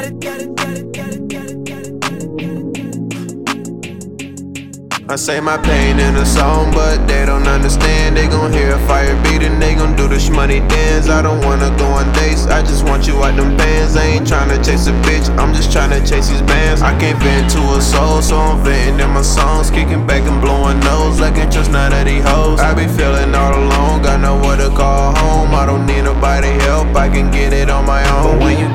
got it, got it, got it, got it, got it. I say my pain in a song, but they don't understand. They gon' hear a fire beating, they gon' do the shmoney dance. I don't wanna go on dates, I just want you out them bands. I ain't tryna chase a bitch, I'm just tryna chase these bands. I can't vent to a soul, so I'm venting in my songs, kicking back and blowing nose. Like I can't trust none of these hoes. I be feeling all alone, got nowhere to call home. I don't need nobody help, I can get it on my own. But when you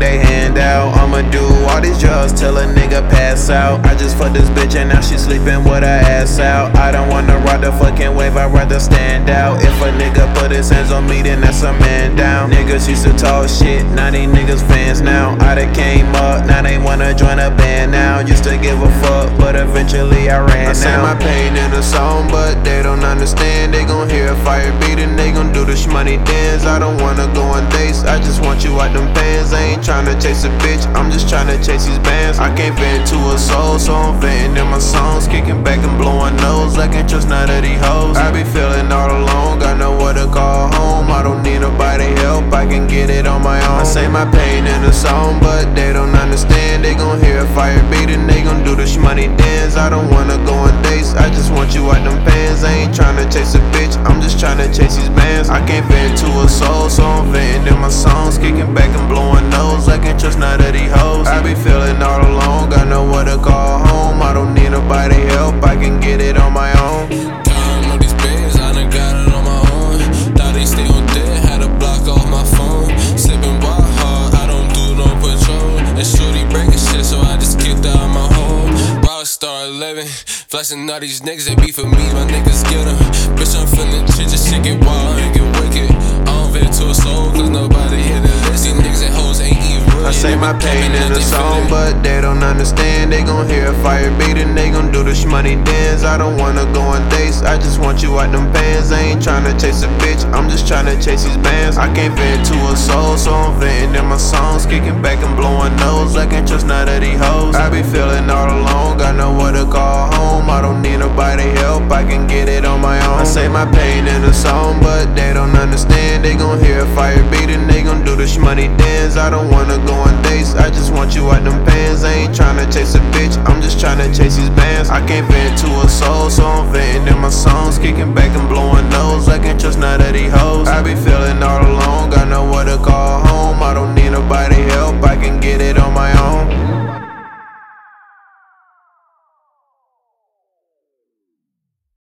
they hand out. I'ma do all these drugs till a nigga pass out. I just fucked this bitch and now she sleeping with her ass out. I don't wanna ride the fucking wave, I'd rather stand out. If a nigga put his hands on me, then that's a man down. Niggas used to talk shit, now they niggas fans now. I done came up, now they wanna join a band now. Used to give a fuck, but eventually I ran I say my pain in a song, but they don't understand. They gon' hear a fire beating, they gon' do the shmoney dance. I don't wanna go on dates, I just want you out them pants. I ain't tryna chase a bitch, I'm just tryna chase these bands. I can't vent to a soul, so I'm venting in my songs. Kicking back and blowing nose like interest none of these hoes. I be feeling all alone, got nowhere to call home. I don't need nobody help, I can get it on my own. I say my pain in a song, but they don't understand. They gon' hear a fire beating, they gon' do the shmoney dance. I don't wanna go on dates, I just want you out them pants. I ain't tryna chase a bitch, I'm just tryna chase these bands. I can't vent to a soul, so I'm venting in my songs. Kicking back and blowing like interest none of these hoes. I be feeling all alone, got nowhere to call home. I don't need nobody help, I can get it on my own. These bands, I done got it on my own. Thought they on dead, had to block off my phone. Sipping wild hard, I don't do no patrol. And shorty breaking shit, so I just kicked out my home. Rockstar 11, flashing all these niggas, they be for me, my niggas get them. Bitch, I'm feeling shit, just shit get wild and get wicked. My pain in a song, but they don't understand. They gon' hear a fire beating, they gon' do the shmoney dance. I don't wanna go on dates, I just want you out them pants. I ain't tryna chase a bitch, I'm just tryna chase these bands. I can't vent to a soul, so I'm venting in my songs. Kicking back and blowing nose like interest none of these hoes. I be feeling all alone, got nowhere to call home. I don't need nobody help, I can get it on my own. I say my pain in a song, but they don't understand. They gon' hear a fire beating, they gon' do the shmoney dance. I don't wanna go on dates, I just want you out them pants. I ain't tryna chase a bitch, I'm just tryna chase these bands. I can't vent to a soul, so I'm venting in my songs. Kicking back and blowing nose like interest none of these hoes. I be feeling